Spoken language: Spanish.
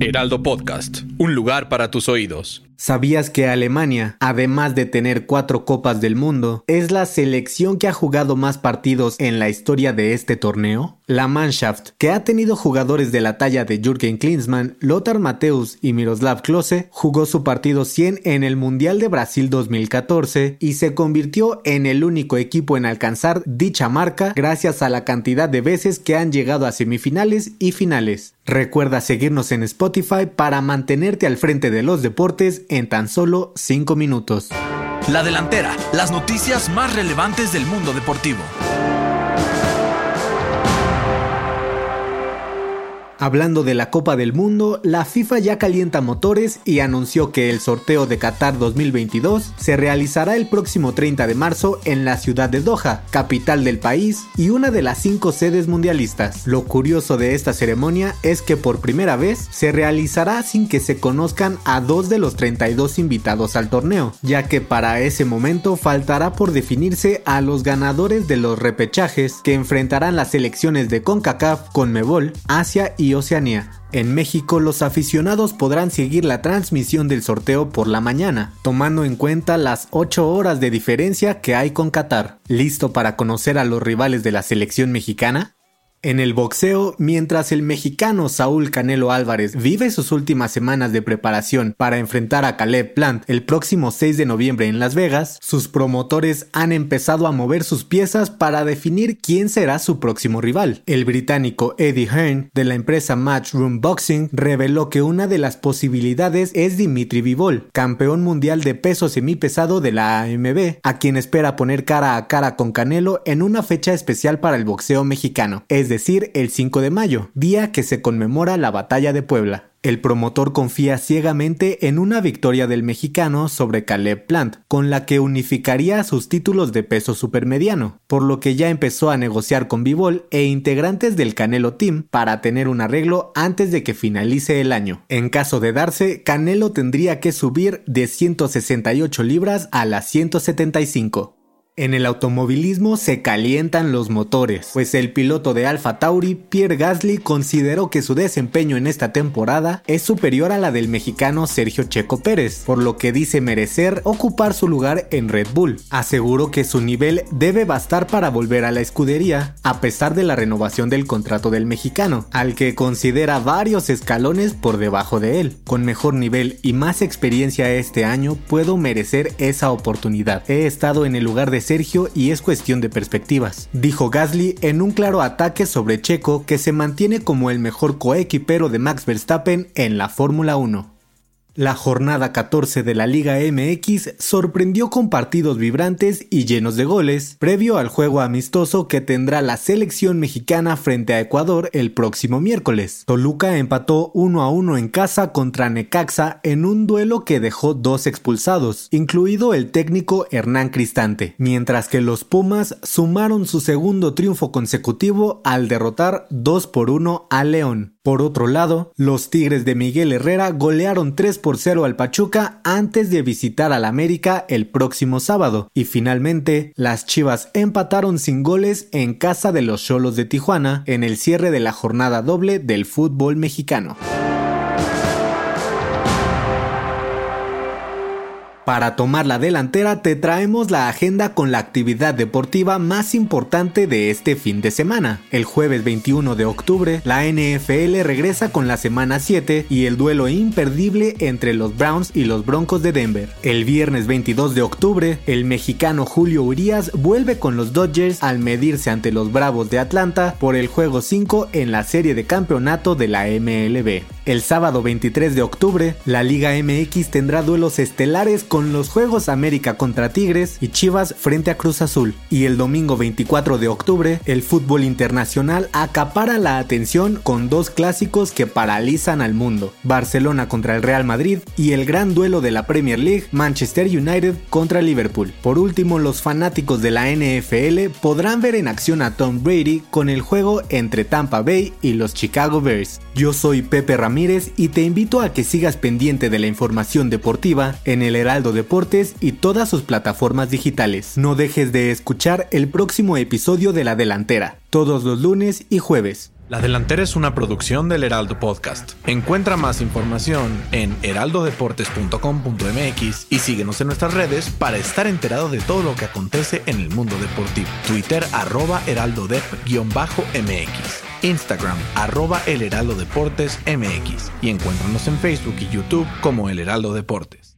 Heraldo Podcast, un lugar para tus oídos. ¿Sabías que Alemania, además de tener cuatro copas del mundo, es la selección que ha jugado más partidos en la historia de este torneo? La Mannschaft, que ha tenido jugadores de la talla de Jürgen Klinsmann, Lothar Matthäus y Miroslav Klose, jugó su partido 100 en el Mundial de Brasil 2014 y se convirtió en el único equipo en alcanzar dicha marca gracias a la cantidad de veces que han llegado a semifinales y finales. Recuerda seguirnos en Spotify para mantenerte al frente de los deportes en tan solo 5 minutos. La delantera, las noticias más relevantes del mundo deportivo. Hablando de la Copa del Mundo, la FIFA ya calienta motores y anunció que el sorteo de Qatar 2022 se realizará el próximo 30 de marzo en la ciudad de Doha, capital del país y una de las cinco sedes mundialistas. Lo curioso de esta ceremonia es que por primera vez se realizará sin que se conozcan a dos de los 32 invitados al torneo, ya que para ese momento faltará por definirse a los ganadores de los repechajes que enfrentarán las selecciones de CONCACAF, CONMEBOL, Asia y Oceanía. En México los aficionados podrán seguir la transmisión del sorteo por la mañana, tomando en cuenta las 8 horas de diferencia que hay con Qatar. ¿Listo para conocer a los rivales de la selección mexicana? En el boxeo, mientras el mexicano Saúl Canelo Álvarez vive sus últimas semanas de preparación para enfrentar a Caleb Plant el próximo 6 de noviembre en Las Vegas, sus promotores han empezado a mover sus piezas para definir quién será su próximo rival. El británico Eddie Hearn, de la empresa Matchroom Boxing, reveló que una de las posibilidades es Dimitri Vivol, campeón mundial de peso semipesado de la AMB, a quien espera poner cara a cara con Canelo en una fecha especial para el boxeo mexicano decir el 5 de mayo, día que se conmemora la batalla de Puebla. El promotor confía ciegamente en una victoria del mexicano sobre Caleb Plant, con la que unificaría sus títulos de peso supermediano, por lo que ya empezó a negociar con Bivol e integrantes del Canelo Team para tener un arreglo antes de que finalice el año. En caso de darse, Canelo tendría que subir de 168 libras a las 175. En el automovilismo se calientan los motores, pues el piloto de Alfa Tauri, Pierre Gasly, consideró que su desempeño en esta temporada es superior a la del mexicano Sergio Checo Pérez, por lo que dice merecer ocupar su lugar en Red Bull. Aseguró que su nivel debe bastar para volver a la escudería, a pesar de la renovación del contrato del mexicano, al que considera varios escalones por debajo de él. Con mejor nivel y más experiencia este año, puedo merecer esa oportunidad. He estado en el lugar de Sergio y es cuestión de perspectivas, dijo Gasly en un claro ataque sobre Checo que se mantiene como el mejor coequipero de Max Verstappen en la Fórmula 1. La jornada 14 de la Liga MX sorprendió con partidos vibrantes y llenos de goles, previo al juego amistoso que tendrá la selección mexicana frente a Ecuador el próximo miércoles. Toluca empató 1 a 1 en casa contra Necaxa en un duelo que dejó dos expulsados, incluido el técnico Hernán Cristante, mientras que los Pumas sumaron su segundo triunfo consecutivo al derrotar 2 por 1 a León. Por otro lado, los Tigres de Miguel Herrera golearon 3 por 0 al Pachuca antes de visitar al América el próximo sábado. Y finalmente, las Chivas empataron sin goles en casa de los Cholos de Tijuana en el cierre de la jornada doble del fútbol mexicano. Para tomar la delantera te traemos la agenda con la actividad deportiva más importante de este fin de semana. El jueves 21 de octubre, la NFL regresa con la semana 7 y el duelo imperdible entre los Browns y los Broncos de Denver. El viernes 22 de octubre, el mexicano Julio Urias vuelve con los Dodgers al medirse ante los Bravos de Atlanta por el juego 5 en la serie de campeonato de la MLB. El sábado 23 de octubre, la Liga MX tendrá duelos estelares con los Juegos América contra Tigres y Chivas frente a Cruz Azul. Y el domingo 24 de octubre, el fútbol internacional acapara la atención con dos clásicos que paralizan al mundo. Barcelona contra el Real Madrid y el gran duelo de la Premier League, Manchester United contra Liverpool. Por último, los fanáticos de la NFL podrán ver en acción a Tom Brady con el juego entre Tampa Bay y los Chicago Bears. Yo soy Pepe Ramírez y te invito a que sigas pendiente de la información deportiva en el Heraldo Deportes y todas sus plataformas digitales. No dejes de escuchar el próximo episodio de La Delantera, todos los lunes y jueves. La Delantera es una producción del Heraldo Podcast. Encuentra más información en heraldodeportes.com.mx y síguenos en nuestras redes para estar enterado de todo lo que acontece en el mundo deportivo. Twitter arroba heraldodep-mx. Instagram arroba el Heraldo Deportes MX y encuéntranos en Facebook y YouTube como El Heraldo Deportes.